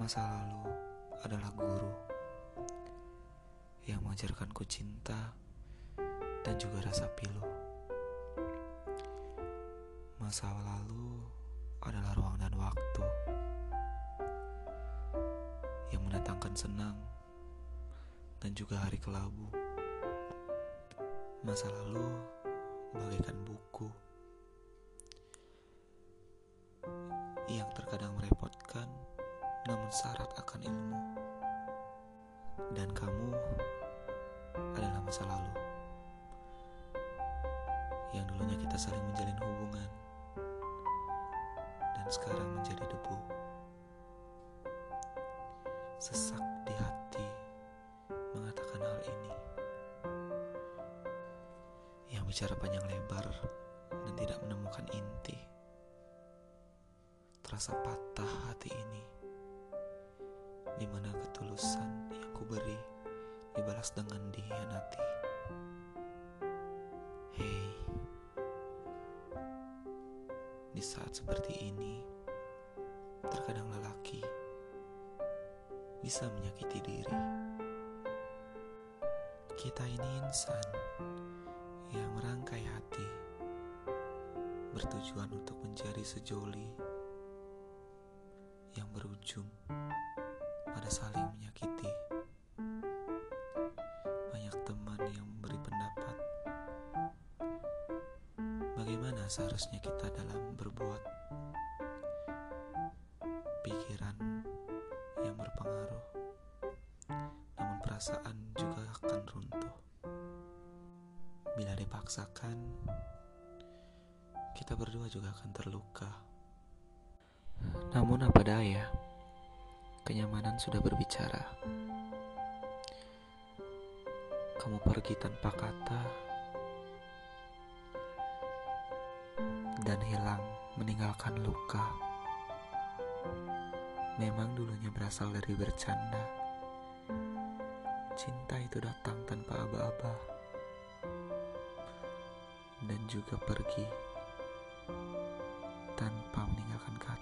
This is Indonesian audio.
Masa lalu adalah guru yang mengajarkanku cinta dan juga rasa pilu. Masa lalu adalah ruang dan waktu yang mendatangkan senang dan juga hari kelabu. Masa lalu bagaikan namun syarat akan ilmu. Dan kamu adalah masa lalu yang dulunya kita saling menjalin hubungan dan sekarang menjadi debu. Sesak di hati mengatakan hal ini. Yang bicara panjang lebar dan tidak menemukan inti. Terasa patah hati ini. Di mana ketulusan yang kuberi dibalas dengan dihianati. Hei, di saat seperti ini, terkadang lelaki bisa menyakiti diri. Kita ini insan yang merangkai hati, bertujuan untuk menjadi sejoli yang berujung pada saling menyakiti. Banyak teman yang memberi pendapat. Bagaimana seharusnya kita dalam berbuat? Pikiran yang berpengaruh. Namun perasaan juga akan runtuh. Bila dipaksakan kita berdua juga akan terluka. Namun apa daya kenyamanan sudah berbicara kamu pergi tanpa kata dan hilang meninggalkan luka. Memang dulunya berasal dari bercanda. Cinta itu datang tanpa aba-aba dan juga pergi tanpa meninggalkan kata.